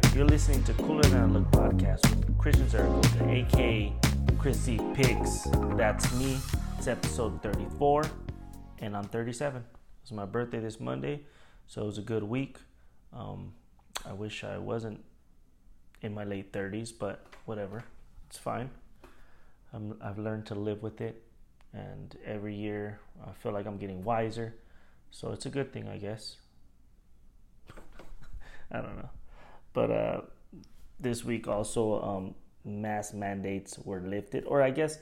back. You're listening to Cooler Than a Look podcast with Christian Zergo, aka Chrissy Picks. That's me. It's episode 34, and I'm 37. It's my birthday this Monday, so it was a good week. Um, I wish I wasn't in my late 30s, but whatever. It's fine. I'm, I've learned to live with it, and every year I feel like I'm getting wiser, so it's a good thing, I guess. I don't know. But uh, this week also, um, mask mandates were lifted, or I guess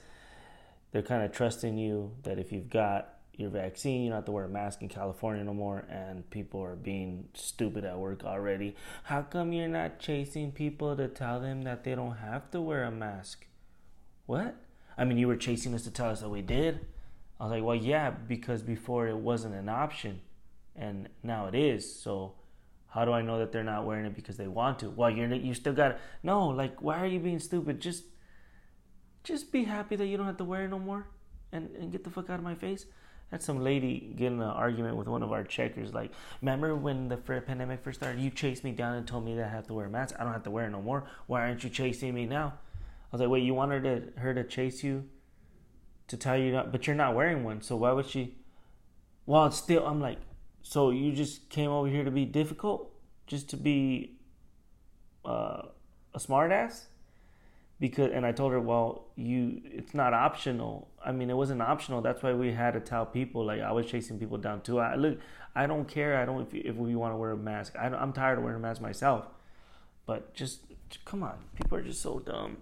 they're kind of trusting you that if you've got your vaccine, you don't have to wear a mask in California no more, and people are being stupid at work already. How come you're not chasing people to tell them that they don't have to wear a mask? What? I mean, you were chasing us to tell us that we did. I was like, well, yeah, because before it wasn't an option, and now it is. So how do I know that they're not wearing it because they want to? Well, you're you still got no. Like, why are you being stupid? Just, just be happy that you don't have to wear it no more, and and get the fuck out of my face. Had some lady getting an argument with one of our checkers. Like, remember when the pandemic first started? You chased me down and told me that I have to wear a mask. I don't have to wear it no more. Why aren't you chasing me now? I was like, wait, you wanted to, her to chase you to tell you not, but you're not wearing one. So why would she? Well, still. I'm like, so you just came over here to be difficult, just to be uh, a smartass? Because and I told her, well, you it's not optional. I mean, it wasn't optional. That's why we had to tell people. Like I was chasing people down too. I look, I don't care. I don't if, if we want to wear a mask. I, I'm tired of wearing a mask myself. But just come on, people are just so dumb.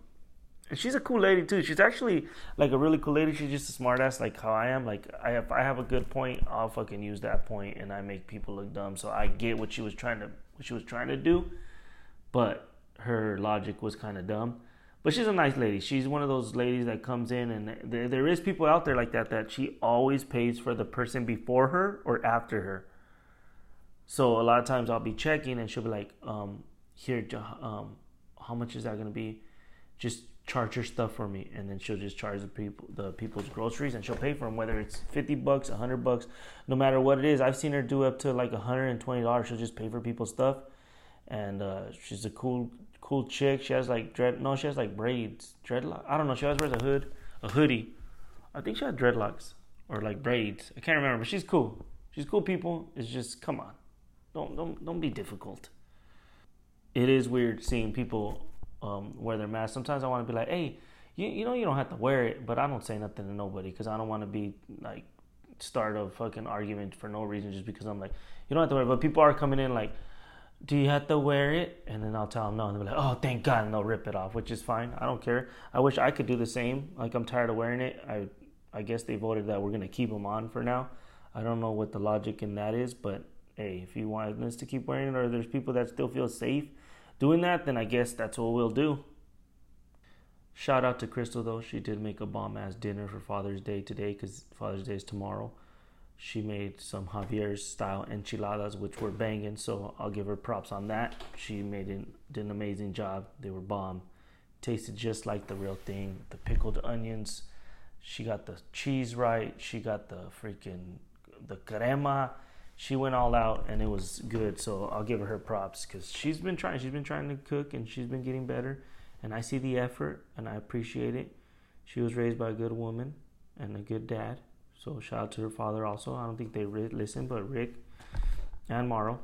She's a cool lady too. She's actually like a really cool lady. She's just a smartass like how I am. Like I have, I have a good point, I'll fucking use that point, and I make people look dumb. So I get what she was trying to, what she was trying to do, but her logic was kind of dumb. But she's a nice lady. She's one of those ladies that comes in, and there, there is people out there like that that she always pays for the person before her or after her. So a lot of times I'll be checking, and she'll be like, um, "Here, um, how much is that going to be?" Just charge her stuff for me and then she'll just charge the people the people's groceries and she'll pay for them whether it's 50 bucks 100 bucks no matter what it is. I've seen her do up to like 120 dollars. She'll just pay for people's stuff and uh, she's a cool cool chick. She has like dread no she has like braids dreadlock i don't know she always wears a hood a hoodie. I think she has dreadlocks or like braids. I can't remember but she's cool. She's cool people. It's just come on. Don't don't don't be difficult. It is weird seeing people um, wear their mask. Sometimes I want to be like, hey, you, you know you don't have to wear it, but I don't say nothing to nobody because I don't want to be like start a fucking argument for no reason just because I'm like, you don't have to wear it. But people are coming in like, do you have to wear it? And then I'll tell them no, and they'll be like, oh, thank God, and they'll rip it off, which is fine. I don't care. I wish I could do the same. Like I'm tired of wearing it. I I guess they voted that we're gonna keep them on for now. I don't know what the logic in that is, but hey, if you want us to keep wearing it, or there's people that still feel safe doing that, then I guess that's what we'll do. Shout out to Crystal though. She did make a bomb ass dinner for Father's Day today because Father's Day is tomorrow. She made some Javier's style enchiladas, which were banging. So I'll give her props on that. She made an, did an amazing job. They were bomb. Tasted just like the real thing. The pickled onions. She got the cheese right. She got the freaking the crema she went all out and it was good. So I'll give her her props because she's been trying. She's been trying to cook and she's been getting better. And I see the effort and I appreciate it. She was raised by a good woman and a good dad. So shout out to her father also. I don't think they listen, but Rick and Morrow.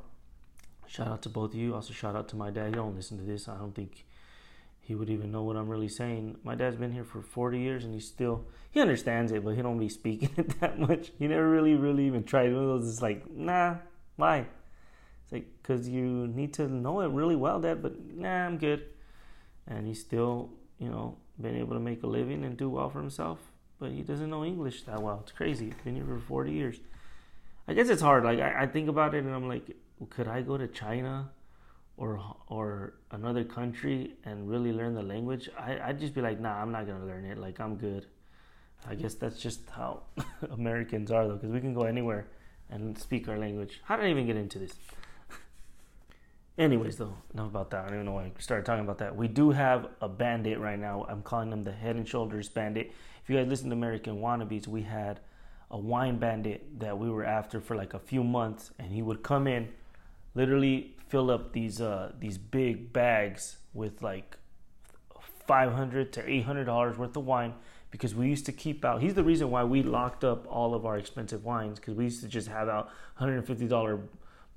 Shout out to both of you. Also shout out to my dad. He don't listen to this. I don't think he would even know what I'm really saying. My dad's been here for 40 years and he still he understands it, but he don't be speaking it that much. He never really, really even tried. One of those is like, nah, why? It's like because you need to know it really well, Dad. But nah, I'm good. And he's still, you know, been able to make a living and do well for himself. But he doesn't know English that well. It's crazy. He's been here for 40 years. I guess it's hard. Like I, I think about it and I'm like, could I go to China? Or or another country and really learn the language, I I'd just be like, nah, I'm not gonna learn it. Like I'm good. I guess that's just how Americans are though, because we can go anywhere and speak our language. How did I even get into this? Anyways, though, enough about that. I don't even know why I started talking about that. We do have a bandit right now. I'm calling them the Head and Shoulders Bandit. If you guys listen to American Wannabes, we had a wine bandit that we were after for like a few months, and he would come in literally fill up these uh, these big bags with like five hundred to eight hundred dollars worth of wine because we used to keep out. He's the reason why we locked up all of our expensive wines because we used to just have out hundred and fifty dollar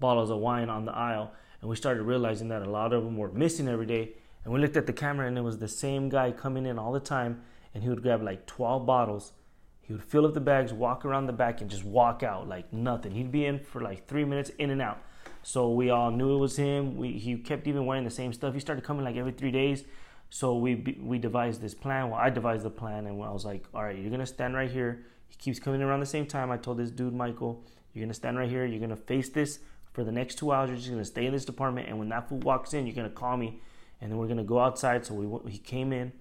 bottles of wine on the aisle, and we started realizing that a lot of them were missing every day. And we looked at the camera, and it was the same guy coming in all the time, and he would grab like twelve bottles. He would fill up the bags, walk around the back, and just walk out like nothing. He'd be in for like three minutes, in and out. So we all knew it was him. We, he kept even wearing the same stuff. He started coming like every three days. So we we devised this plan. Well, I devised the plan, and I was like, all right, you're gonna stand right here. He keeps coming around the same time. I told this dude, Michael, you're gonna stand right here. You're gonna face this for the next two hours. You're just gonna stay in this department, and when that fool walks in, you're gonna call me, and then we're gonna go outside. So we he came in.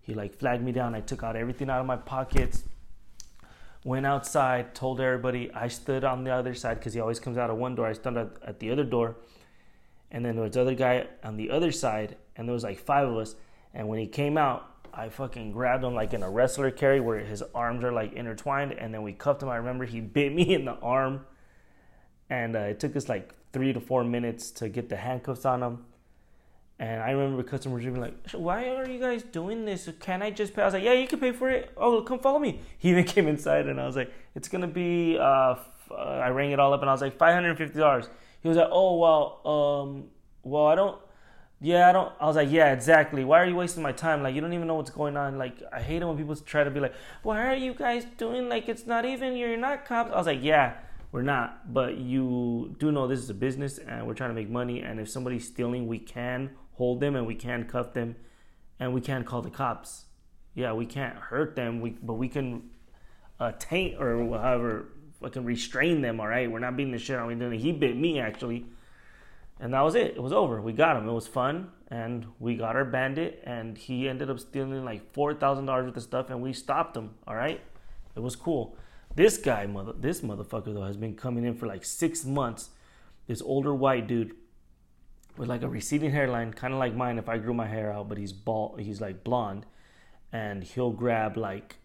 He like flagged me down. I took out everything out of my pockets. Went outside, told everybody. I stood on the other side because he always comes out of one door. I stood at, the other door, and then there was other guy on the other side, and there was like five of us and when he came out, I fucking grabbed him like in a wrestler carry where his arms are like intertwined, and then we cuffed him. I remember he bit me in the arm, and uh, it took us like three to four minutes to get the handcuffs on him. And I remember customers being like, "Why are you guys doing this? Can I just pay?" I was like, "Yeah, you can pay for it. Oh, come follow me." He even came inside, and I was like, "It's gonna be." Uh, f- uh, I rang it all up, and I was like, five hundred and fifty dollars. He was like, "Oh well, um, well I don't." yeah, I don't. I was like, yeah, exactly. Why are you wasting my time? Like, you don't even know what's going on. Like, I hate it when people try to be like, why are you guys doing like it's not even you're not cops. I was like, yeah, we're not, but you do know this is a business and we're trying to make money. And if somebody's stealing, we can hold them and we can't cuff them, and we can't call the cops. Yeah, we can't hurt them. We but we can uh, taint or however fucking restrain them. All right, we're not beating the shit out of him. He bit me actually and that was it. It was over. We got him. It was fun, and we got our bandit, and he ended up stealing like four thousand dollars worth of stuff, and we stopped him. All right, it was cool. This guy, mother, this motherfucker though, has been coming in for like six months. This older white dude with like a receding hairline, kind of like mine if I grew my hair out, but he's bald. He's like blonde, and he'll grab like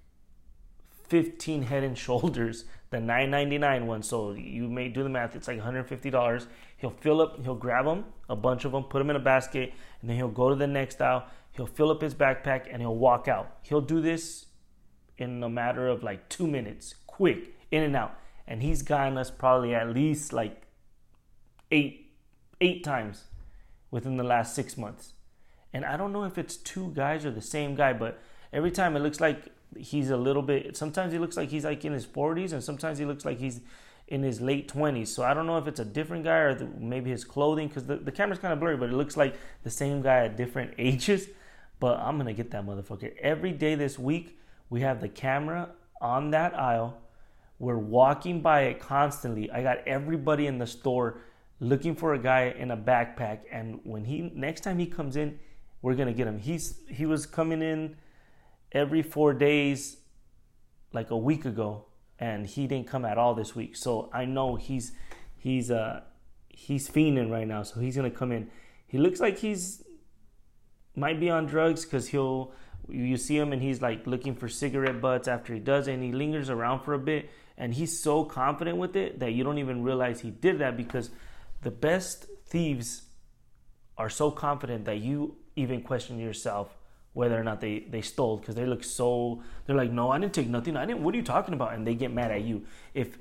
15 head and shoulders, the 9.99 one. So you may do the math. It's like 150 dollars. He'll fill up. He'll grab them, a bunch of them, put them in a basket, and then he'll go to the next aisle. He'll fill up his backpack and he'll walk out. He'll do this in a matter of like two minutes, quick, in and out. And he's gotten us probably at least like eight, eight times within the last six months. And I don't know if it's two guys or the same guy, but every time it looks like he's a little bit. Sometimes he looks like he's like in his 40s, and sometimes he looks like he's in his late 20s. So I don't know if it's a different guy or the, maybe his clothing, because the, the camera's kind of blurry, but it looks like the same guy at different ages. But I'm gonna get that motherfucker every day this week. We have the camera on that aisle. We're walking by it constantly. I got everybody in the store looking for a guy in a backpack, and when he next time he comes in, we're gonna get him. He's he was coming in every four days like a week ago and he didn't come at all this week so i know he's he's uh he's fiending right now so he's gonna come in he looks like he's might be on drugs because he'll you see him and he's like looking for cigarette butts after he does it and he lingers around for a bit and he's so confident with it that you don't even realize he did that because the best thieves are so confident that you even question yourself whether or not they they stole because they look so they're like no i didn't take nothing. I didn't what are you talking about? And they get mad at you. If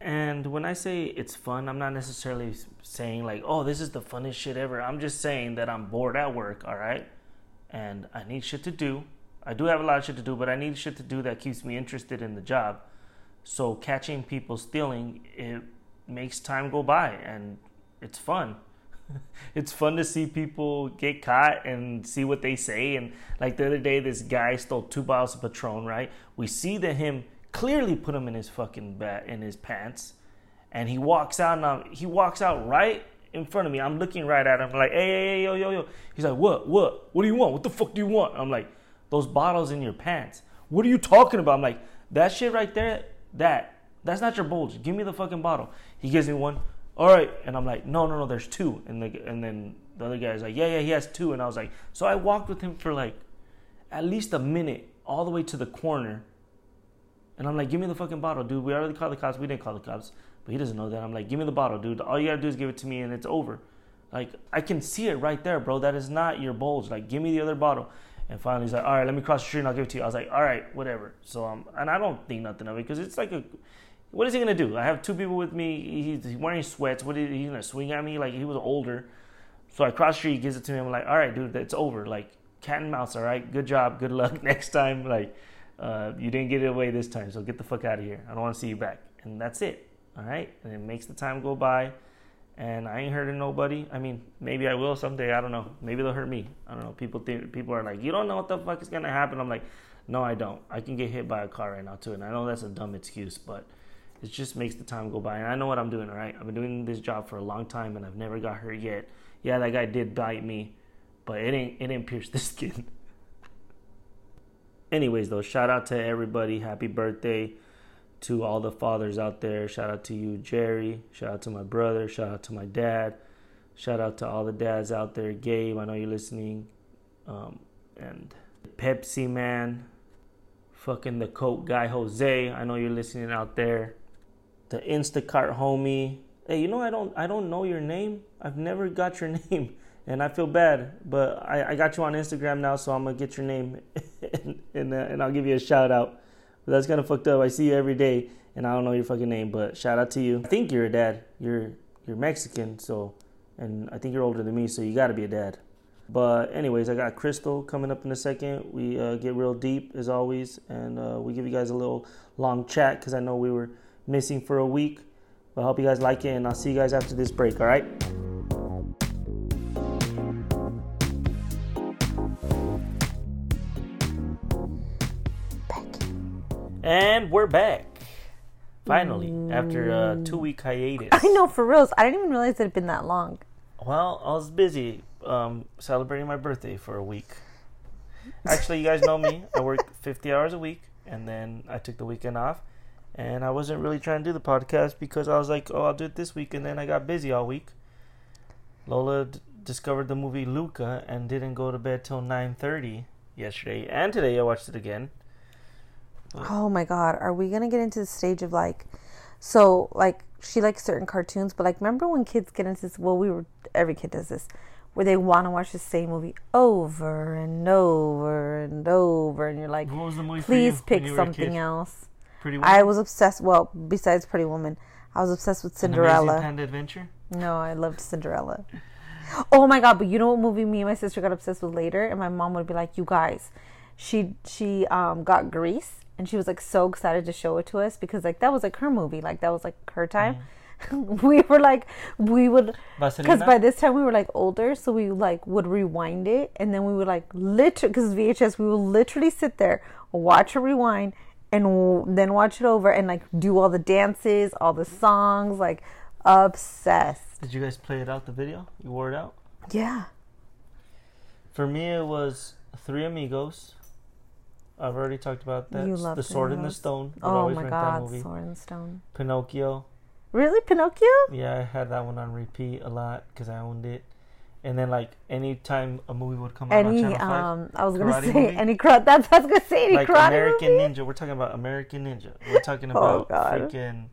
and when i say it's fun i'm not necessarily saying like oh this is the funnest shit ever. I'm just saying that i'm bored at work all right and i need shit to do. I do have a lot of shit to do but i need shit to do that keeps me interested in the job. So catching people stealing it makes time go by and it's fun it's fun to see people get caught and see what they say. And like the other day, this guy stole two bottles of Patron. Right? We see that him clearly put them in his fucking bat in his pants, and he walks out. And I'm, he walks out right in front of me. I'm looking right at him, like, hey, hey, hey, yo, yo, yo. He's like, what, what, what do you want? What the fuck do you want? I'm like, those bottles in your pants. What are you talking about? I'm like, that shit right there, that, that's not your bulge. Give me the fucking bottle. He gives me one all right. And I'm like, no, no, no, there's two. And the, and then the other guy's like, yeah, yeah, he has two. And I was like, so I walked with him for like at least a minute all the way to the corner. And I'm like, give me the fucking bottle, dude. We already called the cops. We didn't call the cops, but he doesn't know that. I'm like, give me the bottle, dude. All you gotta do is give it to me and it's over. Like I can see it right there, bro. That is not your bulge. Like give me the other bottle. And finally he's like, all right, let me cross the street and I'll give it to you. I was like, all right, whatever. So um, and I don't think nothing of it because it's like a, what is he gonna do? I have two people with me. He's wearing sweats. What is he gonna swing at me? Like he was older. So I cross street, gives it to me. I'm like, all right, dude, it's over. Like cat and mouse. All right, good job, good luck next time. Like uh, you didn't get it away this time, so get the fuck out of here. I don't want to see you back. And that's it. All right, and it makes the time go by and I ain't hurting nobody. I mean, maybe I will someday. I don't know. Maybe they'll hurt me. I don't know. People think people are like, you don't know what the fuck is gonna happen. I'm like, no, I don't. I can get hit by a car right now too, and I know that's a dumb excuse, but it just makes the time go by. And I know what I'm doing. All right, I've been doing this job for a long time, and I've never got hurt yet. Yeah, that guy did bite me, but it ain't it didn't pierce the skin. Anyways, though, shout out to everybody. Happy birthday to all the fathers out there. Shout out to you, Jerry. Shout out to my brother. Shout out to my dad. Shout out to all the dads out there. Gabe, I know you're listening. Um, and Pepsi Man. Fucking the Coke guy, Jose. I know you're listening out there. The Instacart homie. Hey, you know I don't I don't know your name. I've never got your name, and I feel bad. But I, I got you on Instagram now, so I'm gonna get your name, and and, uh, and I'll give you a shout out. But that's kind of fucked up. I see you every day, and I don't know your fucking name, but shout out to you. I think you're a dad. You're you're Mexican, so, and I think you're older than me, so you got to be a dad. But anyways, I got Crystal coming up in a second. We uh, get real deep as always, and uh, we give you guys a little long chat because I know we were missing for a week. But I hope you guys like it, and I'll see you guys after this break. All right. And we're back. Finally, mm. after a two week hiatus. I know, for reals. I didn't even realize it had been that long. Well, I was busy um, celebrating my birthday for a week. Actually, you guys know me. I work 50 hours a week, and then I took the weekend off. And I wasn't really trying to do the podcast because I was like, oh, I'll do it this week. And then I got busy all week. Lola d- discovered the movie Luca and didn't go to bed till 9.30 yesterday. And today I watched it again. Oh my god, are we gonna get into the stage of like, so like she likes certain cartoons, but like remember when kids get into this? Well, we were every kid does this, where they want to watch the same movie over and over and over, and you're like, please pick something else. Pretty Woman? I was obsessed. Well, besides Pretty Woman, I was obsessed with Cinderella. An Panda Adventure. No, I loved Cinderella. Oh my god! But you know what movie me and my sister got obsessed with later, and my mom would be like, "You guys." She she um got Grease and she was like so excited to show it to us because like that was like her movie, like that was like her time. Mm-hmm. we were like we would because by this time we were like older, so we like would rewind it and then we would like literally because VHS we would literally sit there watch a rewind and w- then watch it over and like do all the dances, all the songs, like obsessed. Did you guys play it out the video? You wore it out? Yeah. For me, it was Three Amigos, I've already talked about that. You love the Sword in the Stone. Would oh my god, Sword in the Stone. Pinocchio. Really, Pinocchio? Yeah, I had that one on repeat a lot because I owned it. And then, like, anytime a movie would come out any, on Channel 5, um, I was gonna say movie, any karate. That's what I was gonna say. Any like karate American movie? Ninja. We're talking about American Ninja. We're talking oh, about oh, freaking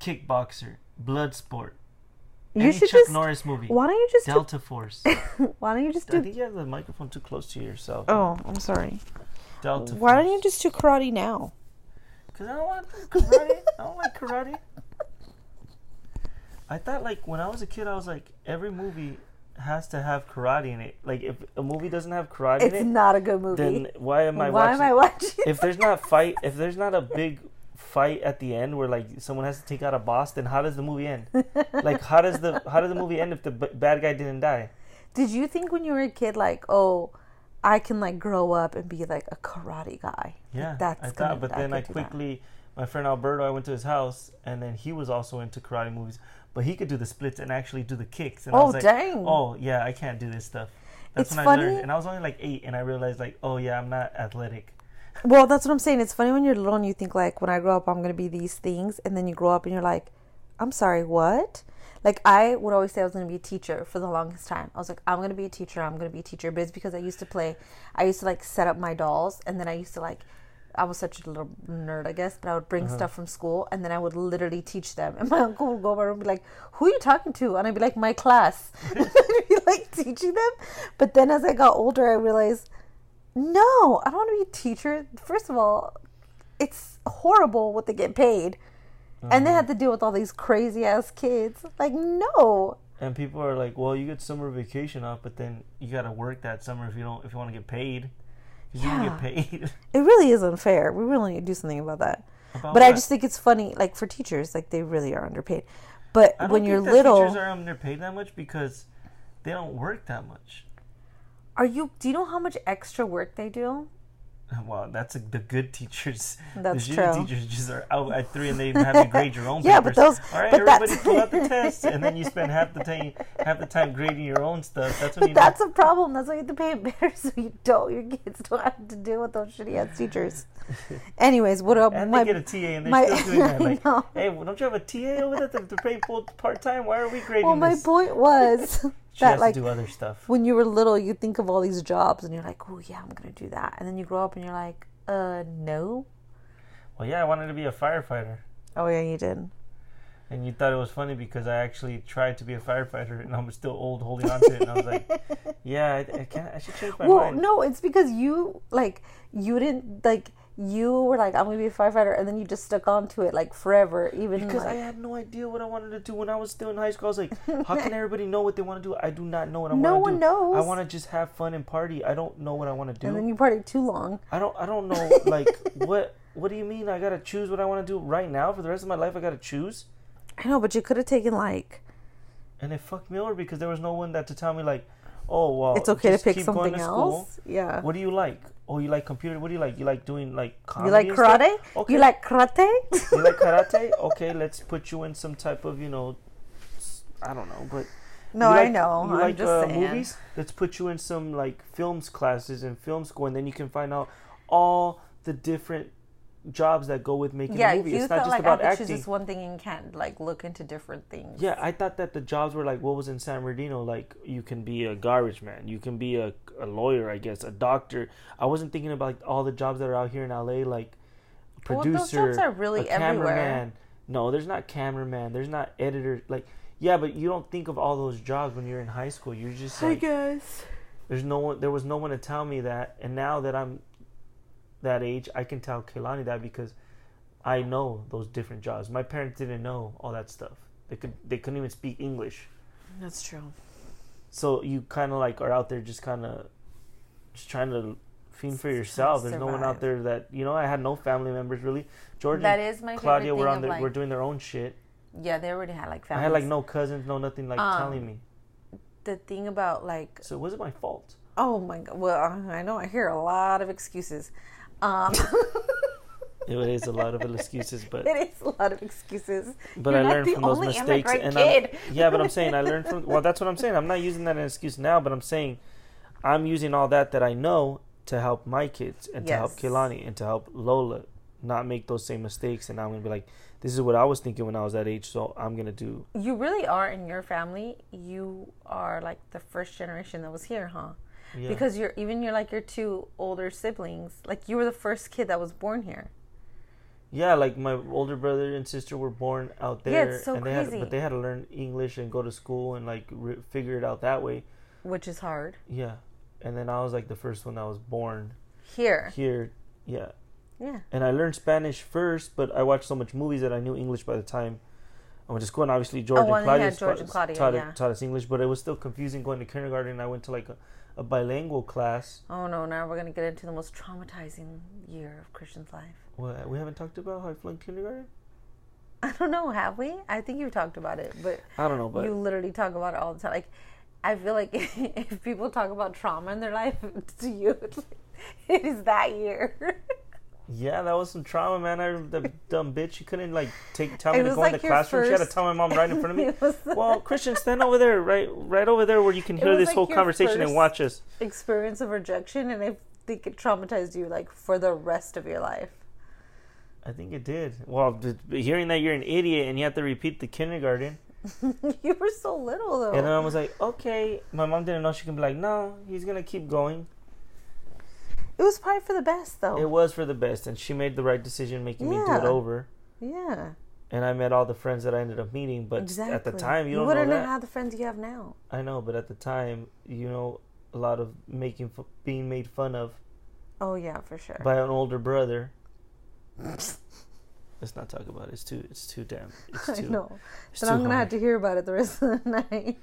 kickboxer, Bloodsport. You Any should Chuck just, Norris movie. Why don't you just Delta do, Force? why don't you just do? I think you have the microphone too close to yourself. Oh, I'm sorry. Delta. Why Force. don't you just do karate now? Because I don't want karate. I don't like karate. I thought like when I was a kid, I was like every movie has to have karate in it. Like if a movie doesn't have karate it's in it, it's not a good movie. Then why am I why watching? am I watching? If there's not fight, if there's not a big fight at the end where like someone has to take out a boss, then how does the movie end? like how does the how does the movie end if the b- bad guy didn't die? Did you think when you were a kid like, oh, I can like grow up and be like a karate guy? Yeah, like, that's I thought, gonna, but then I quickly. My friend Alberto, I went to his house, and then he was also into karate movies, but he could do the splits and actually do the kicks. And oh, I was like, dang! Oh, yeah, I can't do this stuff. That's it's when funny. I learned, and I was only like eight, and I realized like, oh yeah, I'm not athletic. Well, that's what I'm saying. It's funny when you're little and you think like, when I grow up, I'm gonna be these things, and then you grow up and you're like, I'm sorry, what? Like I would always say I was gonna be a teacher for the longest time. I was like, I'm gonna be a teacher. I'm gonna be a teacher. But it's because I used to play. I used to like set up my dolls, and then I used to like I was such a little nerd, I guess, but I would bring Uh-huh. stuff from school and then I would literally teach them. And my uncle would go over and be like, Who are you talking to? And I'd be like, My class. I'd be like teaching them. But then as I got older, I realized, No, I don't want to be a teacher. First of all, it's horrible what they get paid. And they Uh-huh. have to deal with all these crazy ass kids. Like, no. And people are like, "Well, you get summer vacation off, but then you got to work that summer if you don't if you want to get paid, because you don't get paid." It really is unfair. We really need to do something about that. About But I just think it's funny, like for teachers, like they really are underpaid. But when you're little, teachers are underpaid that much because they don't work that much. are you? Do you know how much extra work they do? Well, that's a, the good teachers. That's the true. teachers just are out at three and they have to grade your own Yeah, but those- All right, but everybody that's- pull out the test, and then you spend half the time half the time grading your own stuff. That's when you. But that's a problem. That's why you have to pay it better, so you don't. Your kids don't have to deal with those shitty ass teachers. Anyways, what up? and my, they get a TA, and they're my- still doing that. Like, hey, well, don't you have a TA over there to, to pay full part time? Why are we grading this? well, my this? point was she that has like to do other stuff. when you were little, you think of all these jobs, and you're like, oh yeah, I'm gonna do that, and then you grow up and you're like, uh, no. Well, yeah, I wanted to be a firefighter. Oh yeah, you did. And you thought it was funny because I actually tried to be a firefighter, and I'm still old holding on to it. And I was like, "Yeah, I, I can't. I should change my Well, mind." Well, no, it's because you like you didn't like you were like I'm gonna be a firefighter, and then you just stuck on to it like forever, even Because I had no idea what I wanted to do when I was still in high school. I was like, "How can everybody know what they want to do? I do not know what I want to one do. knows. I want to just have fun and party. I don't know what I want to do. and then you party too long. I don't. I don't know. Like, what? What do you mean? I gotta choose what I want to do right now for the rest of my life? I gotta choose." I know, but you could have taken like And it fucked me over because there was no one that to tell me like, "Oh, well, it's okay to pick something school. else. Yeah. What do you like? Oh, you like computer? What do you like? You like doing like comedy? You like karate? Okay. You like karate? You like karate? Okay, let's put you in some type of you know, I don't know, but no, you I know. You I'm like just uh, saying. movies? Let's put you in some like films classes and film school, and then you can find out all the different jobs that go with making Yeah, a movie. you It's not just like about I to choose this one thing and can't like look into different things. Yeah, I thought that the jobs were like what was in San Bernardino. Like you can be a garbage man, you can be a, a lawyer, I guess, a doctor. I wasn't thinking about like, all the jobs that are out here in LA, like Well, producer. those jobs are really a everywhere. cameraman. No, there's not cameraman. There's not editor. Like yeah, but you don't think of all those jobs when you're in high school. You're just I like guess. there's no one. There was no one to tell me that, and now that I'm that age, I can tell Kaylani that because I know those different jobs. My parents didn't know all that stuff. They could. They couldn't even speak English. That's true. So you kind of like are out there just kind of just trying to fend for yourself. There's no one out there that you know. I had no family members really. George That and is my Claudia were on their, like, were doing their own shit. yeah, they already had like family. I had like no cousins, no nothing like Um, telling me. the thing about like So it wasn't my fault. oh my god. Well, I know I hear a lot of excuses. Um, It is a lot of excuses, but it is a lot of excuses. but You're I learned from those mistakes. And kid. I'm, yeah, but I'm saying I learned from. Well, that's what I'm saying. I'm not using that as an excuse now, but I'm saying I'm using all that that I know to help my kids and to help Yes. Kehlani and to help Lola not make those same mistakes. And I'm gonna be like, this is what I was thinking when I was that age, so I'm gonna do. You really are in your family. You are like the first generation that was here, huh? Yeah. Because you're even you're like your two older siblings. Like you were the first kid that was born here. Yeah, like my older brother and sister were born out there, Yeah, it's so and they had, crazy. but they had to learn English and go to school and like re- figure it out that way. which is hard. Yeah, and then I was like the first one that was born Here. here. Yeah, Yeah. and I learned Spanish first, but I watched so much movies that I knew English by the time I went to school. And obviously, George Oh, and yeah, Claudia, George and Claudia, taught, yeah. taught us English, but it was still confusing going to kindergarten. I went to like a, a bilingual class. Oh no, now we're gonna get into the most traumatizing year of Christian's life. Well, we haven't talked about how I flunked kindergarten. I don't know, have we? I think you talked about it, but I don't know, but you literally talk about it all the time. Like, I feel like if people talk about trauma in their life, to you, it is that year. yeah, that was some trauma, man. I the dumb bitch. She couldn't like take tell me It to go in the like classroom. She had to tell my mom right in front of me. Was- well, Christian, stand over there, right, right over there, where you can hear this like whole conversation and watch us. Experience of rejection, and I think it traumatized you like for the rest of your life. I think it did. Well, hearing that you're an idiot and you have to repeat the kindergarten. you were so little though. And then I was like, okay. My mom didn't know she can be like, no, he's gonna keep going. It was probably for the best, though. It was for the best, and she made the right decision making me do it over. yeah, And I met all the friends that I ended up meeting, but exactly. at the time you don't know wouldn't that. have the friends you have now. I know, but at the time, you know, a lot of making f- being made fun of Oh yeah, for sure. by an older brother. Let's not talk about it. It's too. It's too damn. It's I too. know. It's Then too I'm gonna have to hear about it the rest of the night.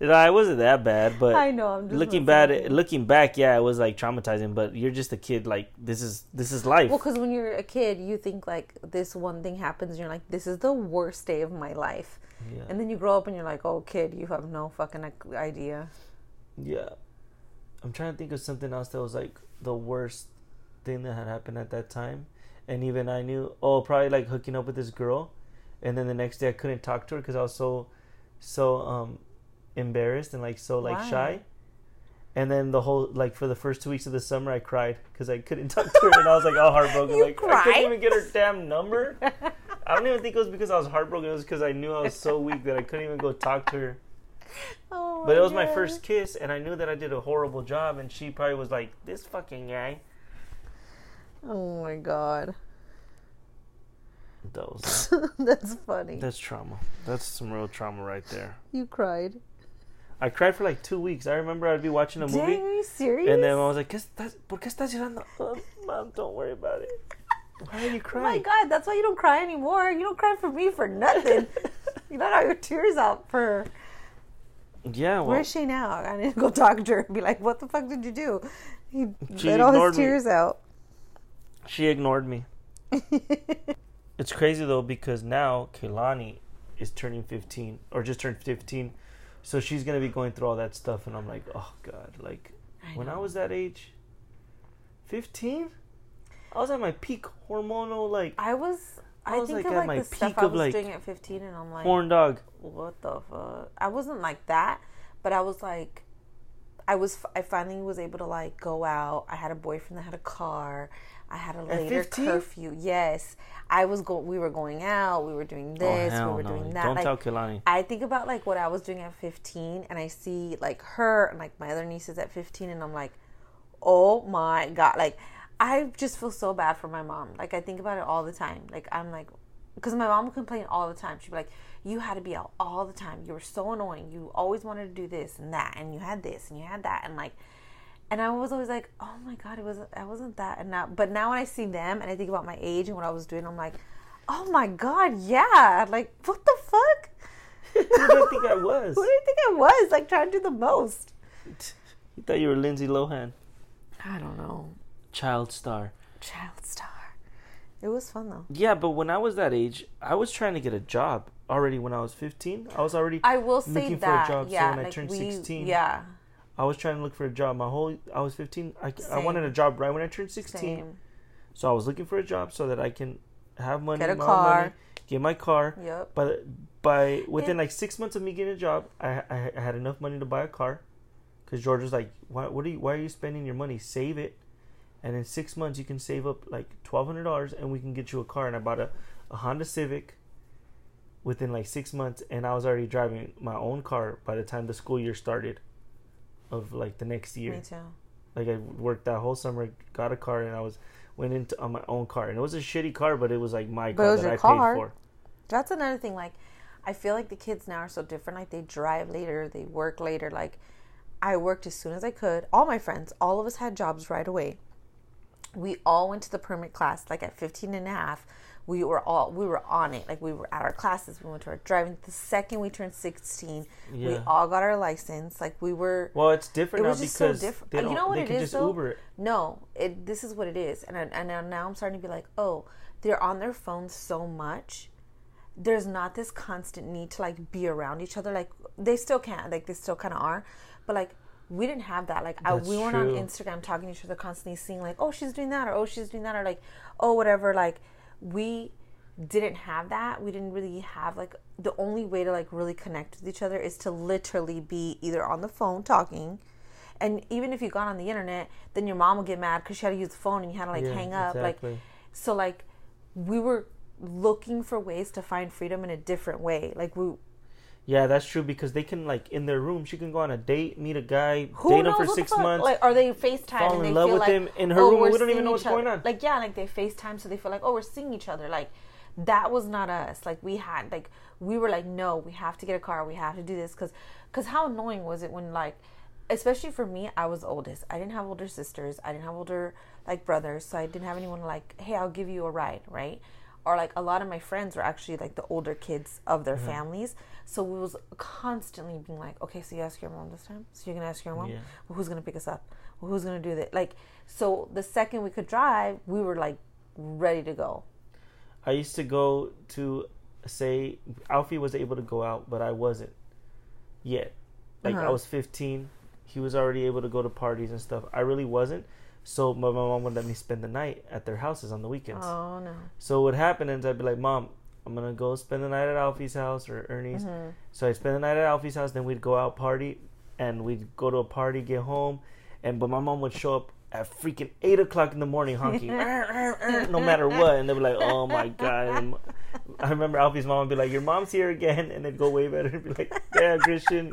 No, it wasn't that bad, but I know. I'm just looking bad, you. looking back, yeah, it was like traumatizing. But you're just a kid. Like this is this is life. Well, because when you're a kid, you think like this one thing happens, and you're like, "This is the worst day of my life," yeah. and then you grow up and you're like, "Oh, kid, you have no fucking idea." Yeah. I'm trying to think of something else that was like the worst thing that had happened at that time. And even I knew, oh, probably like hooking up with this girl. And then the next day I couldn't talk to her because I was so, so um, embarrassed and like so like Why? shy. And then the whole, like for the first two weeks of the summer, I cried because I couldn't talk to her. And I was like all heartbroken. You like I couldn't even get her damn number. I don't even think it was because I was heartbroken. It was because I knew I was so weak that I couldn't even go talk to her. Oh, But it was my first kiss, and I knew that I did a horrible job, and she probably was like, "This fucking guy." Oh my god, Those. that's funny. That's trauma. That's some real trauma right there. you cried. I cried for like two weeks. I remember I'd be watching a Dang, movie, are you serious? and then I was like, ¿Qué estás, ¿Por qué estás llorando? Oh, Mom, don't worry about it. Why are you crying? Oh my god, that's why you don't cry anymore. You don't cry for me for nothing. you let all your tears out for. yeah, well, Where's she now? I need to go talk to her and be like, "What the fuck did you do?" He let all his me. tears out. she ignored me. It's crazy though because now Kehlani is turning 15 or just turned 15, so she's gonna be going through all that stuff, and I'm like, oh god, like I when I was that age, 15, I was at my peak hormonal like I was. I I, was, think like, of at like my the stuff peak I was like, doing at 15, and I'm like, horn dog. what the fuck? I wasn't like that, but I was like, I was. I finally was able to like go out. I had a boyfriend that had a car. I had a later curfew. Yes, I was go. We were going out. We were doing Oh this. hell we were no! doing that. Don't like, tell Kehlani. I think about like what I was doing at 15 and I see like her and like my other nieces at 15 and I'm like, "Oh my god." Like I just feel so bad for my mom. Like I think about it all the time. Like I'm like cuz my mom would complain all the time. She'd be like, "You had to be out all the time. You were so annoying. You always wanted to do this and that and you had this and you had that." And like and I was always like, "Oh my god, it was I wasn't that." And now but now when I see them and I think about my age and what I was doing, I'm like, "Oh my god, yeah." Like, what the fuck? Who did you think I was? Who do you think I was? Like trying to do the most. You thought you were Lindsay Lohan, I don't know. child star. Child star. It was fun though. Yeah, but when I was that age, I was trying to get a job already. When I was 15, I was already. I will say Looking for a that. job, so yeah, when I turned we, 16, Yeah. I was trying to look for a job. My whole I was 15. I, I wanted a job right when I turned 16. Same. So I was looking for a job so that I can have money, Get a car. money, get my car. Yep. But by within And- like six months of me getting a job, I, I, I had enough money to buy a car. Because George was like, "Why? What are you? Why are you spending your money? Save it, and in six months you can save up like twelve hundred dollars, and we can get you a car." And I bought a, a Honda Civic. Within like six months, and I was already driving my own car by the time the school year started. Of like the next year, Me too. like I worked that whole summer, got a car, and I was went into on my own car, and it was a shitty car, but it was like my But car that I car. paid for. That's another thing. Like, I feel like the kids now are so different. Like, they drive later, they work later. Like, I worked as soon as I could. All my friends, all of us had jobs right away. We all went to the permit class, like at 15 and a half. We were all, we were on it. Like, we were at our classes. We went to our driving. The second we turned 16, we all got our license. Like, we were, Well, it's different it now was just so different. you know what it is though? Uber. No, it. This is what it is, and I, and now- now I'm starting to be like, oh, they're on their phones so much. There's not this constant need to like be around each other. Like they still can't. like they still kind of are, but like we didn't have that. Like I, we weren't true. on Instagram talking to each other constantly, seeing like, oh, she's doing that, or oh, she's doing that, or like, oh, whatever. Like we didn't have that. We didn't really have like the only way to like really connect with each other is to literally be either on the phone talking, and even if you got on the internet, then your mom would get mad because she had to use the phone and you had to like Yeah, hang up. exactly. Like so, like we were looking for ways to find freedom in a different way. Like we, Yeah, that's true because they can like in their room. She can go on a date, meet a guy, Who date him for what the six fuck? months. Like, are they FaceTime fall and in they love feel with like, him in her oh, room, we're we don't even know what's each other. going on. Like, yeah, like they FaceTime, so they feel like, oh, we're seeing each other. Like, that was not us. Like, we had, like, we were like, no, we have to get a car. We have to do this. Because, cause how annoying was it when, like, especially for me, I was oldest. I didn't have older sisters. I didn't have older, like, brothers. So I didn't have anyone like, hey, I'll give you a ride, right? Or, like, a lot of my friends were actually, like, the older kids of their families. So we was constantly being like, okay, so you ask your mom this time? So you're to ask your mom? Yeah. well, who's gonna pick us up? Well, who's gonna do that? Like, so the second we could drive, we were like ready to go. I used to go to say Alfie was able to go out, but I wasn't yet. Like I Uh-huh. was 15, he was already able to go to parties and stuff. I really wasn't. So my, my mom would let me spend the night at their houses on the weekends. Oh no! So what happened is I'd be like, Mom, I'm gonna go spend the night at Alfie's house or Ernie's. Mm-hmm. So I'd spend the night at Alfie's house, then we'd go out party, and we'd go to a party, get home, and but my mom would show up at freaking eight o'clock in the morning honking, "Arr, arr, arr," no matter what, and they'd be like, Oh my god! I remember Alfie's mom would be like, Your mom's here again, and they'd go wave at her and be like, Yeah, Christian.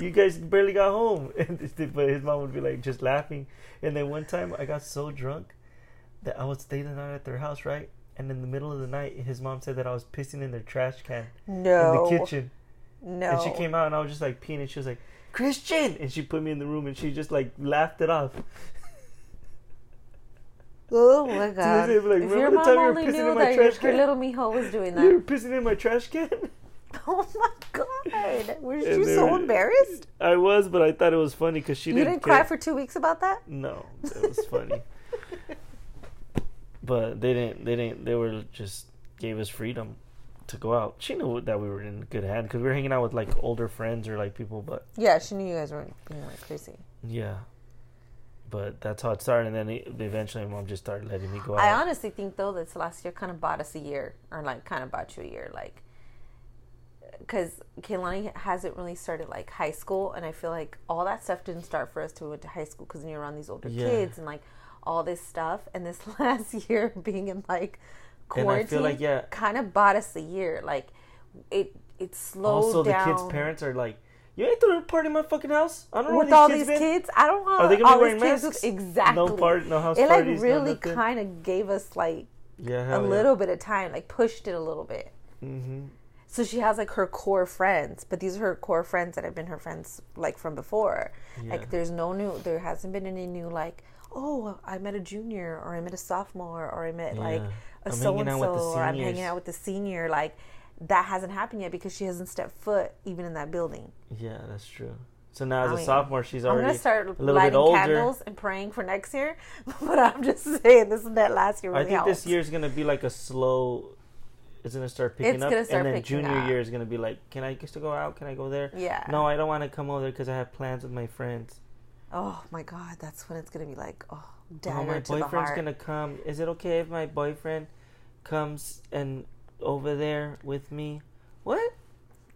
You guys barely got home, and but his mom would be like just laughing. And then one time I got so drunk that I would stay the night at their house, right? And in the middle of the night, his mom said that I was pissing in their trash can No, in the kitchen. no. And she came out and I was just like peeing and she was like, Christian! And she put me in the room and she just like laughed it off. Oh my god! be like, if "Remember your the mom time you were only pissing knew in my that your, trash can?" little mijo was doing that. You were pissing in my trash can? oh my god! Were And you so were- embarrassed? I was, but I thought it was funny because she You didn't didn't cry for two weeks about that? No, it was funny. but they didn't. They didn't. They were just gave us freedom to go out. She knew that we were in good hand because we were hanging out with like older friends or like people. But Yeah, she knew you guys weren't being like crazy. yeah, but that's how it started. And then it, eventually, my mom just started letting me go out. I honestly think though this last year kind of bought us a year, or like kind of bought you a year, like because Kaylani hasn't really started like high school, and I feel like all that stuff didn't start for us till we went to high school because you're around these older Yeah. kids and like all this stuff. And this last year being in like And I feel quarantine, like, yeah. kind of bought us a year. Like it it slowed also, down. the kids' parents are like, "You ain't throwing a party in my fucking house." I don't know with all these kids been. kids, I don't want Are they gonna be all wearing these kids masks? with- exactly. No part, no house it like parties, no really nothing? kind of gave us like Yeah, a hell little bit of time, like pushed it a little bit. hmm So she has like her core friends, but these are her core friends that have been her friends like from before. Yeah. Like there's no new, there hasn't been any new like, oh, I met a junior or I met a sophomore or I met like Yeah. a I'm so and out with the so or I'm hanging out with the senior. Like that hasn't happened yet because she hasn't stepped foot even in that building. Yeah, that's true. So now as I a mean, sophomore, she's I'm already gonna start a little bit lighting older. candles and praying for next year, but I'm just saying this and that last year I think helped. this year is gonna be like a slow. It's gonna start picking It's up, gonna start and then junior up. year is gonna be like, can I just go out? Can I go there? Yeah. No, I don't want to come over there because I have plans with my friends. Oh my god, that's when it's gonna be like, oh, Oh, dagger my to the boyfriend's heart. gonna come. Is it okay if my boyfriend comes and over there with me? What?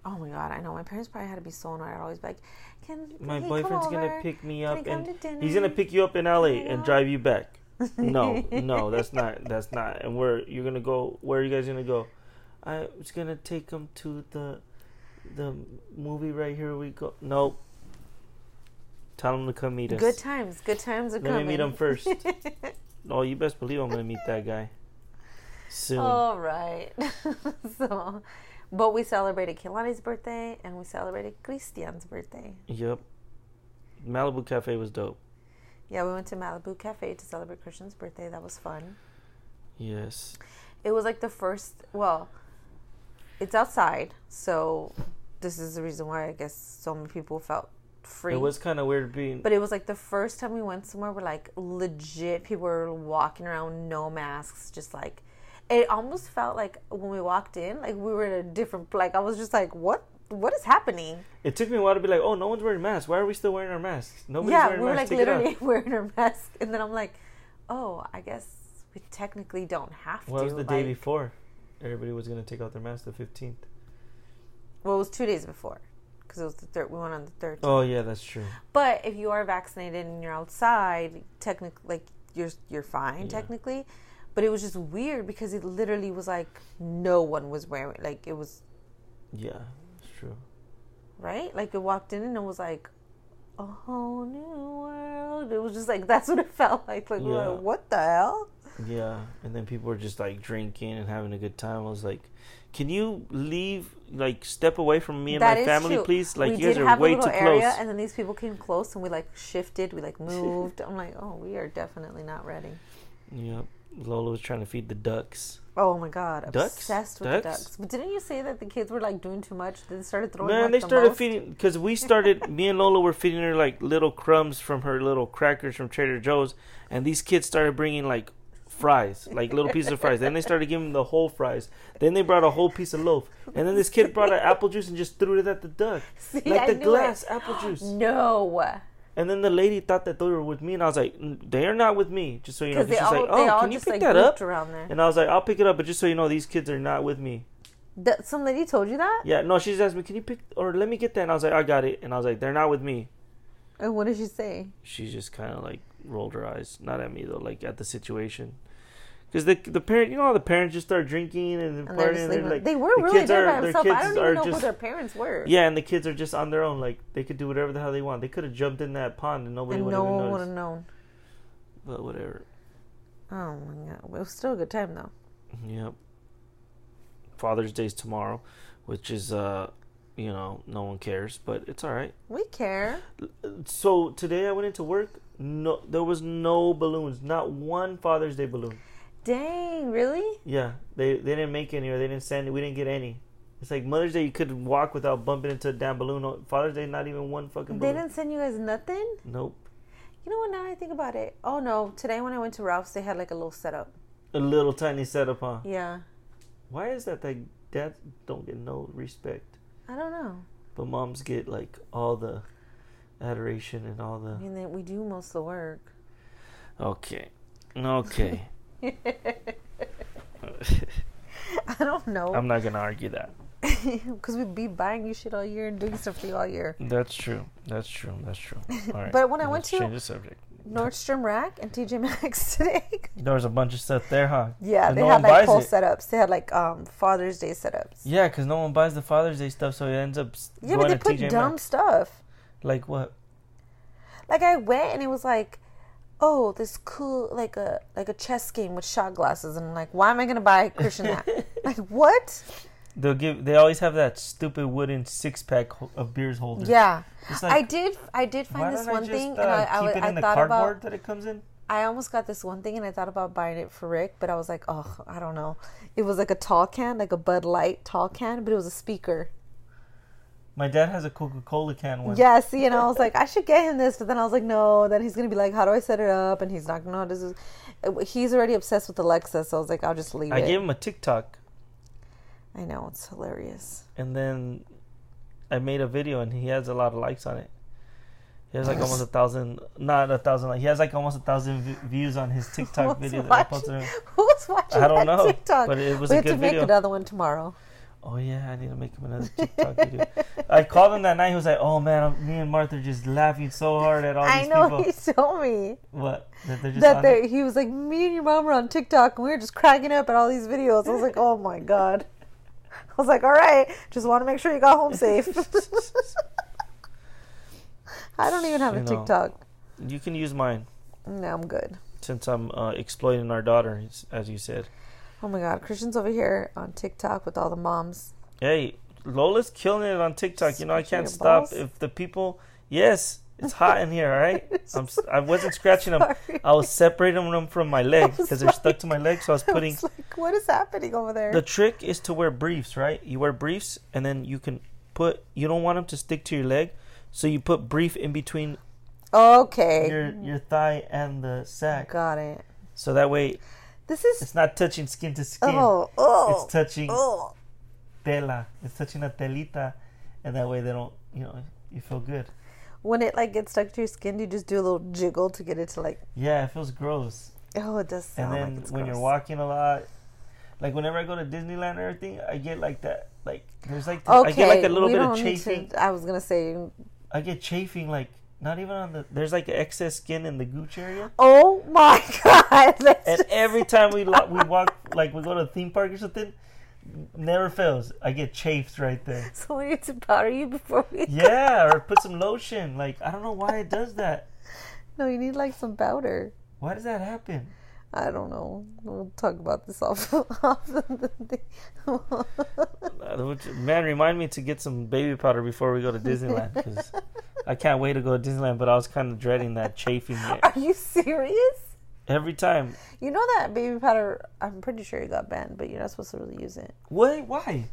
Oh my god, I know. My parents probably had to be so annoyed. I'd always be like, "Can My boyfriend's gonna pick me up and to he's gonna pick you up in LA and drive you back. No, no, that's not. That's not. And where you're gonna go? Where are you guys gonna go? I was gonna take him to the the movie right here. We go. Nope. Tell him to come meet us. Good times. Good times are Let me meet him first. oh, you best believe I'm gonna meet that guy soon. All right. so, but we celebrated Kilani's birthday and we celebrated Christian's birthday. Yep. Malibu Cafe was dope. Yeah, we went to Malibu Cafe to celebrate Christian's birthday. That was fun. Yes. It was like the first. Well, it's outside, so this is the reason why I guess so many people felt free. It was kind of weird being. But it was like the first time we went somewhere where like legit people were walking around no masks, just like it almost felt like when we walked in, like we were in a different like I was just like, What what is happening? it took me a while to be like, oh, no one's wearing masks. Why are we still wearing our masks? Nobody's wearing masks. yeah, wearing we were masks. like Take literally wearing our mask and then I'm like, Oh, I guess we technically don't have Well, to. it was the day before. Everybody was gonna take out their masks the fifteenth. Well, it was two days before. Because it was the third we went on the third. Oh yeah, that's true. But if you are vaccinated and you're outside, technically, like you're you're fine Yeah. technically. But it was just weird because it literally was like no one was wearing like it was Yeah, it's true. right? Like it walked in and it was like a whole new world. It was just like that's what it felt like. Like, Yeah. what the hell? Yeah, and then people were just like drinking and having a good time. I was like, "Can you leave? Like, step away from me and That my family, true. please? Like, we you guys are have way a little too area, close." and then these people came close, and we like shifted. We like moved. I'm like, oh, we are definitely not ready. Yep. Lola was trying to feed the ducks. Oh my god, Ducks? obsessed with Ducks? the ducks. But didn't you say that the kids were like doing too much? They started throwing. Man, like, they the started most? feeding because we started. me and Lola were feeding her like little crumbs from her little crackers from Trader Joe's, and these kids started bringing like fries, like little pieces of fries. Then they started giving the whole fries. Then they brought a whole piece of loaf, and then this kid brought an apple juice and just threw it at the duck, See, like I the glass it. apple juice. No, And then the lady thought that they were with me, and I was like, mm, "They are not with me." Just so you know, she's all like, "Oh, can you pick like that up?" around there. And I was like, "I'll pick it up," but just so you know, these kids are not with me. That, some lady told you that, Yeah, no, she just asked me, "Can you pick or let me get that?" And I was like, "I got it," and I was like, "They're not with me." and what did she say? She just kind of like rolled her eyes, not at me though, like at the situation. Because the the parent, you know, how the parents just start drinking and, And they're partying. just and they're like, they were the really there are- by their themselves. I don't even know who their parents were. yeah, and the kids are just on their own. Like they could do whatever the hell they want. They could have jumped in that pond and nobody and would no have one would have known. But whatever. Oh my god, it was still a good time though. Yep. Father's Day's tomorrow, which is uh, you know, no one cares, but it's all right. We care. So today I went into work. No, there was no balloons. Not one Father's Day balloon. Dang, really? Yeah, they they didn't make any or they didn't send. We didn't get any. It's like Mother's Day, you could walk without bumping into a damn balloon. Father's Day, not even one fucking They didn't send you guys nothing. Nope. You know what? Now I think about it. Oh no! Today when I went to Ralph's, they had like a little setup. A little tiny setup, huh? Yeah, Why is that? That dads don't get no respect, I don't know. but moms get like all the adoration and all I the. mean, they, we do most of the work. Okay, okay. I don't know I'm not gonna argue that. because we'd be buying you shit all year and doing stuff for you all year. That's true. That's true. That's true. All right. But when I went to- change the subject, Nordstrom Rack and TJ Maxx today. there was a bunch of stuff there, huh? yeah, they no had like whole it. setups. They had like um Father's Day setups. Yeah, because no one buys the Father's Day stuff, so it ends up Yeah, but they put TJ dumb Maxx. stuff. Like what? Like I went and it was like, oh, this cool like a like a chess game with shot glasses, and I'm like, why am I gonna buy Christian that? like what? They'll give. They always have that stupid wooden six pack of beers holder. Yeah, It's I did. I did find this one just, thing, uh, and I I, I the thought cardboard about. that it comes in. I almost got this one thing, and I thought about buying it for Rick, but I was like, oh, I don't know. It was like a tall can, like a Bud Light tall can, but it was a speaker. My dad has a Coca Cola can one. Yeah, see, and I was like, I should get him this, but then I was like, no. Then he's gonna be like, how do I set it up? And he's not gonna know how to. do this. He's already obsessed with Alexa, so I was like, I'll just leave I it. gave him a TikTok, I know it's hilarious. and then I made a video, and he has a lot of likes on it. He has like almost a thousand, not a thousand. Like he has like almost a thousand v- views on his TikTok video that I watching- posted. him. Who's watching I don't know, TikTok? but it was we a have to make video. another one tomorrow. Oh yeah, I need to make him another TikTok video. I called him that night. He was like, "Oh man, I'm- me and Martha are just laughing so hard at all I these know people." he told me What? That they're just that they, it? he was like, me and your mom were on TikTok and we were just cracking up at all these videos. I was like, oh my god. I was like, all right, just want to make sure you got home safe. I don't even have a You know. TikTok. You can use mine No, I'm good. since I'm uh, exploiting our daughter, as you said. Oh my god, Christian's over here on TikTok with all the moms. Hey, Lola's killing it on TikTok. You know, I can't stop balls? if the people. Yes, it's hot in here. All right, I'm. I wasn't scratching them. I was separating them from my leg was because they're stuck to my leg. So I was I putting. was like, what is happening over there? The trick is to wear briefs, right? You wear briefs, and then you can put. You don't want them to stick to your leg, so you put brief in between okay. your your thigh and the sack, Got it. so that way This is. it's not touching skin to skin. Oh, oh. It's touching oh. tela. It's touching a telita, and that way they don't. You know, you feel good. When it like gets stuck to your skin, do you just do a little jiggle to get it to like. Yeah, it feels gross. Oh, it does And then like it's when you're walking a lot, like whenever I go to Disneyland and everything, I get like that. Like there's like I Okay, get like a little bit of chafing. to- I was gonna say, I get chafing like not even on the. There's like excess skin in the gooch area. oh my god! And every time we lo- we walk, like we go to a theme park or something, never fails. I get chafed right there. So we need to powder you before we. Yeah, or put some lotion. Like I don't know why it does that. No, you need like some powder. Why does that happen? I don't know. We'll talk about this off. off the thing. Uh, Man, remind me to get some baby powder before we go to Disneyland because I can't wait to go to Disneyland. But I was kind of dreading that chafing it. Are you serious? every time. You know that baby powder? I'm pretty sure it got banned, but you're not supposed to really use it What? Why?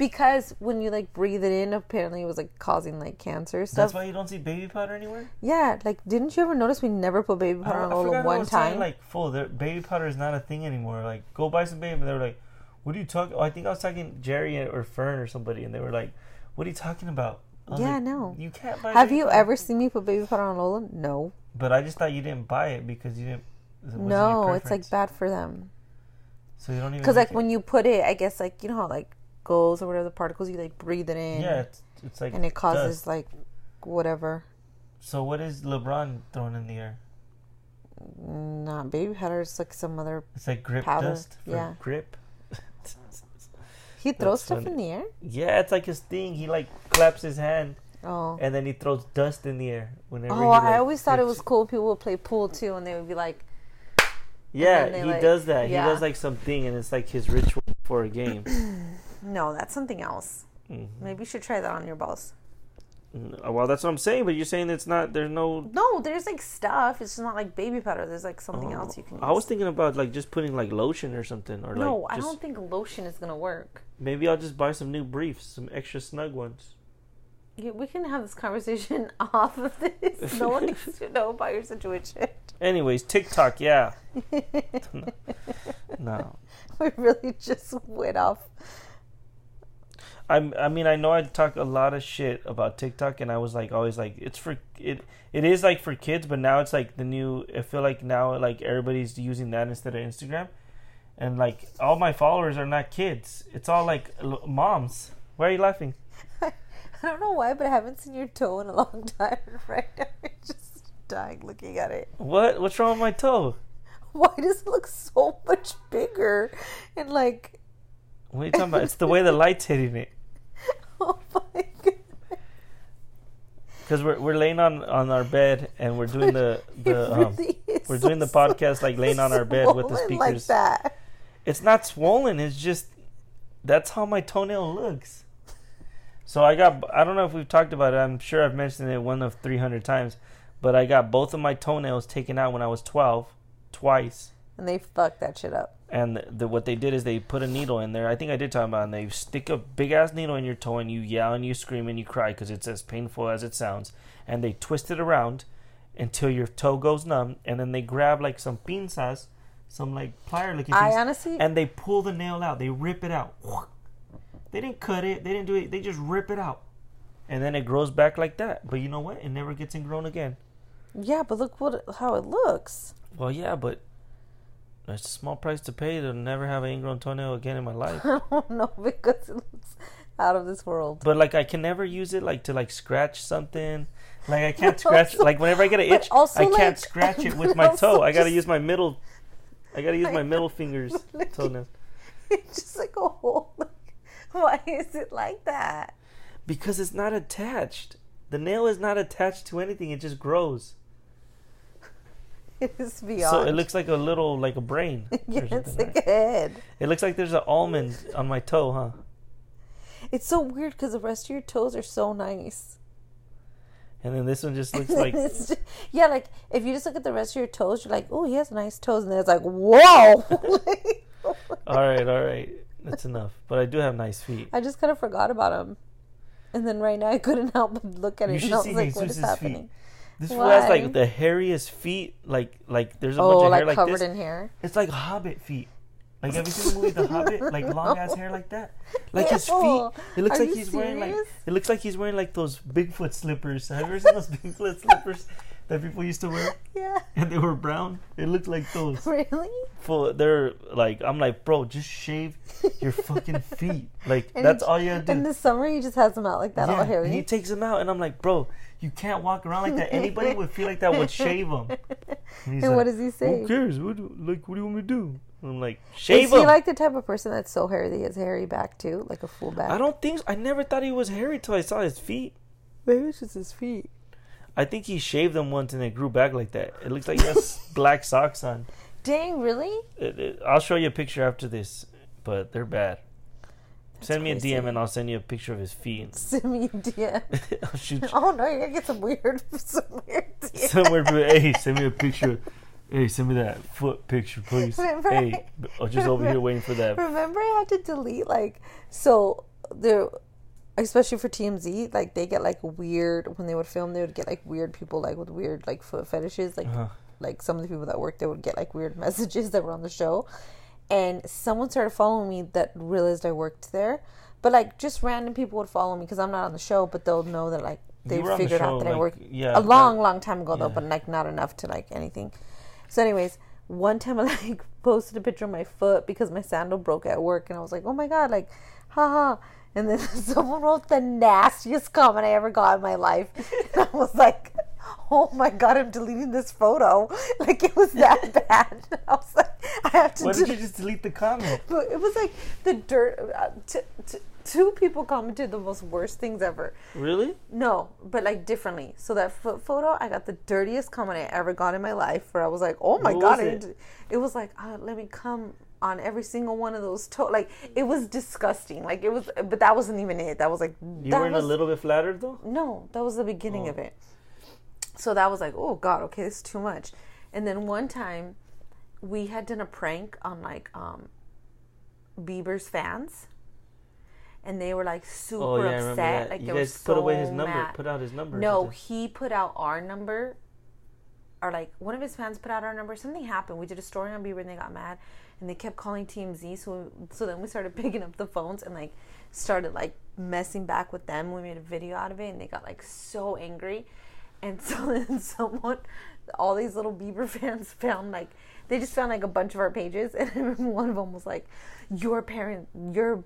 Because when you like breathe it in, apparently it was like causing like cancer stuff. That's why you don't see baby powder anywhere. Yeah, like didn't you ever notice we never put baby powder on Lola one I was telling, time? like, full. Baby powder is not a thing anymore. Like, go buy some baby. And they were like, "What are you talking?" Oh, I think I was talking Jerry or Fern or somebody, and they were like, "What are you talking about?" Yeah, like, no. You can't buy. Have you powder." ever seen me put baby powder on Lola? No. But I just thought you didn't buy it because you didn't. it No, it's like bad for them. So you don't even. Because like when you put it, I guess like you know how like goes or whatever the particles, you like breathe it in, Yeah, it's, it's like. and it causes dust. like whatever. So what is LeBron throwing in the air? Not baby powder. It's like some other. It's like grip Powder, dust for yeah. grip. He throws That's stuff funny. in the air. Yeah, it's like his thing. He like claps his hand Oh. and then he throws dust in the air whenever. Oh, he, I always thought it was cool. People would play pool too, and they would be like, Yeah, he like- does that. yeah. He does like something, and it's like his ritual for a game. "No, that's something else. Mhm. Maybe you should try that on your balls." Mm, Well, that's what I'm saying. But you're saying it's not. There's no. No, there's like stuff. It's just not like baby powder. There's like something Oh, else you can. Use. I was thinking about like just putting like lotion or something, or no, like I just, don't think lotion is gonna work. maybe I'll just buy some new briefs, some extra snug ones. Yeah, we can have this conversation off of this. No one needs to know about your situation. Anyways, TikTok, yeah. no, we really just went off. I I mean I know I talk a lot of shit about TikTok, and I was like always like it's for it. It is like for kids, but now it's like the new. I feel like now like everybody's using that instead of Instagram, and like all my followers are not kids. It's all like l- moms. Why are you laughing? I don't know why, but I haven't seen your toe in a long time. Right now, I'm just dying looking at it. What? What's wrong with my toe? Why does it look so much bigger? And like, What are you talking about? It's the way the light's hitting it. oh my god. Because we're we're laying on on our bed and we're doing the the um, really we're doing the podcast like laying on our bed with the speakers. Like that. It's not swollen. It's just that's how my toenail looks. So I got I don't know if we've talked about it. I'm sure I've mentioned it one of 300 times, but I got both of my toenails taken out when I was 12, twice. And they fucked that shit up. And the, what they did is they put a needle in there. I think I did talk about it. And they stick a big ass needle in your toe and you yell and you scream and you cry because it's as painful as it sounds. And they twist it around until your toe goes numb. And then they grab like some pinzas, some like plier looking I honestly, and they pull the nail out. They rip it out. They didn't cut it. They didn't do it. They just rip it out. And then it grows back like that. But you know what? It never gets ingrown again. yeah, but look what how it looks. Well, yeah, but it's a small price to pay to never have an ingrown toenail again in my life. I don't know because it looks out of this world. But like I can never use it like to like scratch something. Like I can't scratch also- like whenever I get an itch, I can't like- scratch it with my toe. I gotta use my middle I gotta use I my middle fingers toenails. It's just like a hole. Like, Why is it like that? Because it's not attached. The nail is not attached to anything, it just grows. It is beyond. So it looks like a little like a brain. yeah, it's like right? a head. It looks like there's an almond on my toe, huh? It's so weird because the rest of your toes are so nice. And then this one just looks like It's ju- yeah, like if you just look at the rest of your toes, you're like, oh, he has nice toes, and then it's like, whoa. All right, all right. That's enough. But I do have nice feet. I just kind of forgot about him, and then right now I couldn't help but look at You it, should and I was see like, what is happening? feet. This fool has like the hairiest feet. Like like there's a Oh, bunch of like hair like covered this. in hair. It's like Hobbit feet. Like have you seen the movie The Hobbit? Like long ass hair like that. Like his feet. Ew. It looks Are like he's wearing like it looks like he's wearing like those Bigfoot slippers. Have you ever seen those Bigfoot slippers? that people used to wear, Yeah. and they were brown. It looked like those. Really? Full, they're like, I'm like, bro, just shave your fucking feet. Like And that's he- all you gotta do. In the summer, he just has them out like that, all Yeah, hairy. and he takes them out, and I'm like, bro, you can't walk around like that. Anybody would feel like that would shave him. And, he's And what does he say? Who cares? What do, like, what do you want me to do? And I'm like, shave him. Is he him. like the type of person that's so hairy that he has hairy back too, like a full back? I don't think. So. I never thought he was hairy till I saw his feet. Maybe it's just his feet. I think he shaved them once and they grew back like that. It looks like he has black socks on. Dang, really? It, it, I'll show you a picture after this, but they're bad. Send me a DM and I'll send you a picture of his feet. Send me a DM. I'll shoot you Oh no, you're gonna get some weird, some weird. DM. somewhere. Hey, send me a picture. Hey, send me that foot picture, please. Remember- Hey, I'm just over here waiting for that. Remember, I had to delete like so there, especially for TMZ. Like they get like weird when they would film. They would get like weird people like with weird like foot fetishes. Like Uh-huh. like some of the people that work they would get like weird messages that were on the show. And someone started following me that realized I worked there. But like just random people would follow me because I'm not on the show, but they'll know that like they on the figured show, out that I like, work yeah, a long, that- long time ago though, yeah. but like not enough to like anything. So, anyways, one time I like posted a picture of my foot because my sandal broke at work, and I was like, "Oh my god!" Like, haha. And then someone wrote the nastiest comment I ever got in my life, and I was like, "Oh my god, I'm deleting this photo." Like it was that bad. I was like, "I have to." Why did you just delete the comment? but it was like the dirt. Uh, t- t- two people commented the most worst things ever. Really? No, but like differently. So that foot photo, I got the dirtiest comment I ever got in my life. Where I was like, "Oh my What god!" was it? it was like, uh, "Let me come on every single one of those toes." Like it was disgusting. Like it was, but that wasn't even it. That was like You that weren't was a little bit flattered though? no, that was the beginning Oh. of it. So that was like, oh god, okay, this is too much. And then one time, we had done a prank on like um, Bieber's fans, and they were like super Oh yeah, upset. Like you they guys were put away his so number. mad. Put out his number. No, he put out our number, or like one of his fans put out our number. Something happened. We did a story on Bieber, and they got mad, and they kept calling TMZ. So, so then we started picking up the phones and like started like messing back with them. We made a video out of it, and they got like so angry. And so then someone, all these little Bieber fans found like they just found like a bunch of our pages, and one of them was like, "Your parent, your."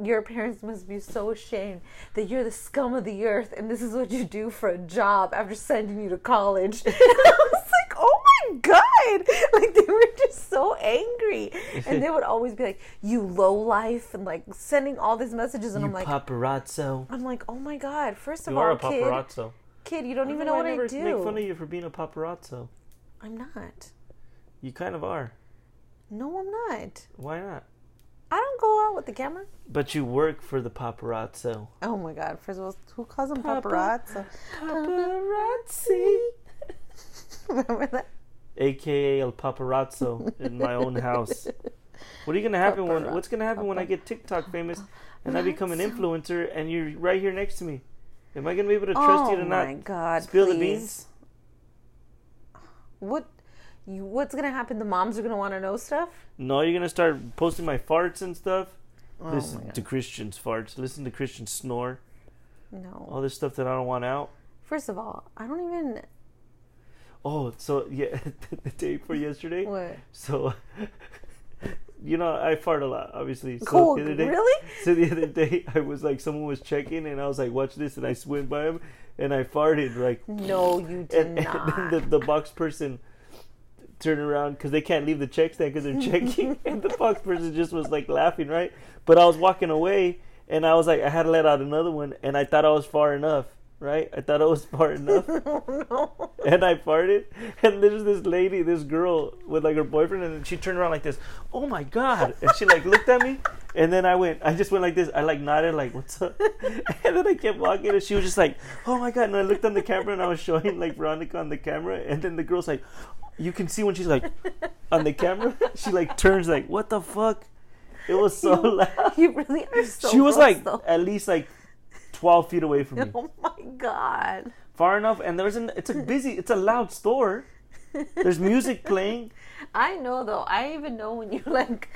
Your parents must be so ashamed that you're the scum of the earth and this is what you do for a job after sending you to college. And I was like, oh my god! Like they were just so angry. And they would always be like, you low life and like sending all these messages and You I'm like paparazzo. I'm like, oh my god, first of You all, are a paparazzo. kid, you don't even No, know what I never do. make fun of you for being a paparazzo. I'm not. You kind of are. No, I'm not. Why not? I don't go out with the camera. But you work for the paparazzo. Oh my god! First of all, who calls them Papa- paparazzi? Paparazzi. Remember that? AKA El Paparazzo in my own house. What are you gonna happen when? What's gonna happen when I get TikTok famous and I become an influencer and you're right here next to me? Am I gonna be able to trust oh you to my not god! spill the beans? What? You, what's gonna happen? The moms are gonna want to know stuff. No, you're gonna start posting my farts and stuff. Oh Listen my God. to Christian's farts. Listen to Christian snore. No. All this stuff that I don't want out. First of all, I don't even. Oh, so yeah, the day for yesterday. What? So, you know, I fart a lot, obviously. So Cool. the other day, Really? So the other day, I was like, someone was checking, and I was like, watch this, and I went by him, and I farted, like, No, you did and, and not. then the, the box person turned around because they can't leave the check stand because they're checking, and the box person just was like laughing, right? But I was walking away, and I was like, I had to let out another one, and I thought I was far enough. Right, I thought I was far enough, no. and I farted, and there's this lady, this girl with like her boyfriend, and she turned around like this. Oh my god! And she like looked at me, and then I went, I just went like this. I like nodded, like what's up, and then I kept walking, and she was just like, oh my god! And I looked on the camera, and I was showing like Veronica on the camera, and then the girl's like, you can see when she's like on the camera, she like turns like, what the fuck? It was so loud. You really are so. she was like though. at least like twelve feet away from me, Oh my god. far enough, and there's an it's a busy, it's a loud store. There's music playing. I know though. I even know when you like,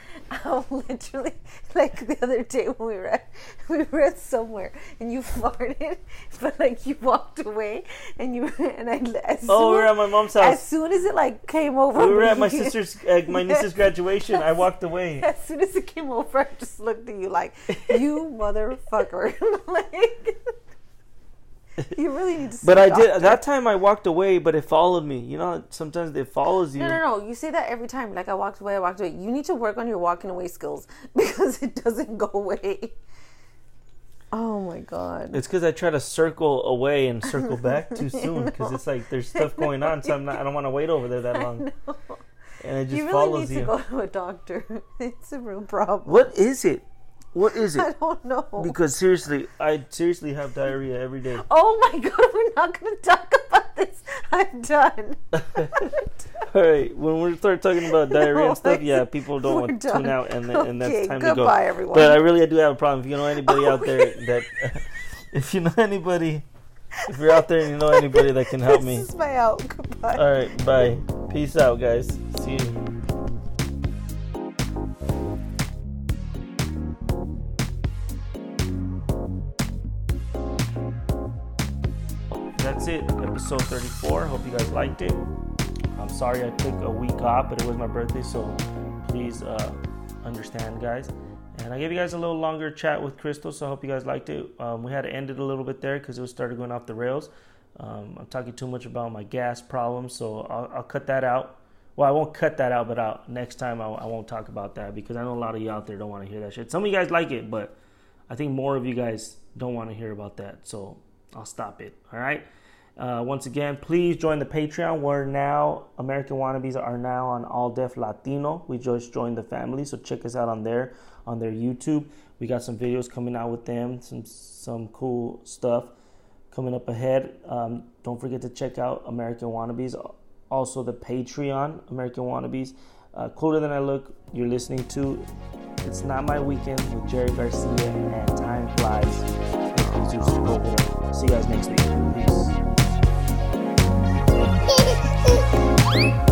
um, literally, like the other day when we were at, we were at somewhere and you farted, but like you walked away and you and I. As soon, Oh, we were at my mom's house. As soon as it like came over, We were at my sister's, uh, my niece's graduation. I walked away. As soon as it came over, I just looked at you like, you motherfucker. like, you really need to. see But I did that time. I walked away, but it followed me. You know, sometimes it follows you. No, no, no. You say that every time. Like I walked away, I walked away. You need to work on your walking away skills because it doesn't go away. Oh my god. It's because I try to circle away and circle back too soon because it's like there's stuff going on, so I'm not. I don't want to wait over there that long, and it just You really follows need to you. go to a doctor. It's a real problem. What is it? What is it? I don't know. Because seriously, I seriously have diarrhea every day. oh my god, we're not going to talk about this. I'm done. All right, when we start talking about diarrhea and stuff, yeah, people don't want to tune out, and and that's Okay, time to go. goodbye, everyone. But I really do have a problem. If you know anybody oh, out there that, if you know anybody, if you're out there and you know anybody that can help me, This is my out. Goodbye. all right, bye, peace out, guys. See you. That's it, episode 34. Hope you guys liked it. I'm sorry I took a week off, but it was my birthday, so please uh, understand, guys. And I gave you guys a little longer chat with Crystal, so I hope you guys liked it. Um, we had to end it a little bit there because it was started going off the rails. Um, I'm talking too much about my gas problem, so I'll, I'll cut that out. Well, I won't cut that out, but out next time I, I won't talk about that because I know a lot of you out there don't want to hear that shit. Some of you guys like it, but I think more of you guys don't want to hear about that, so I'll stop it. All right. Uh, once again, please join the Patreon. We're now American Wannabes are now on All Def Latino. We just joined the family, so check us out on there on their YouTube. We got some videos coming out with them, some some cool stuff coming up ahead. Um, don't forget to check out American Wannabes, also the Patreon American Wannabes. Uh, Cooler than I look. You're listening to It's Not My Weekend with Jerry Garcia and Time Flies. See you guys next week. Peace.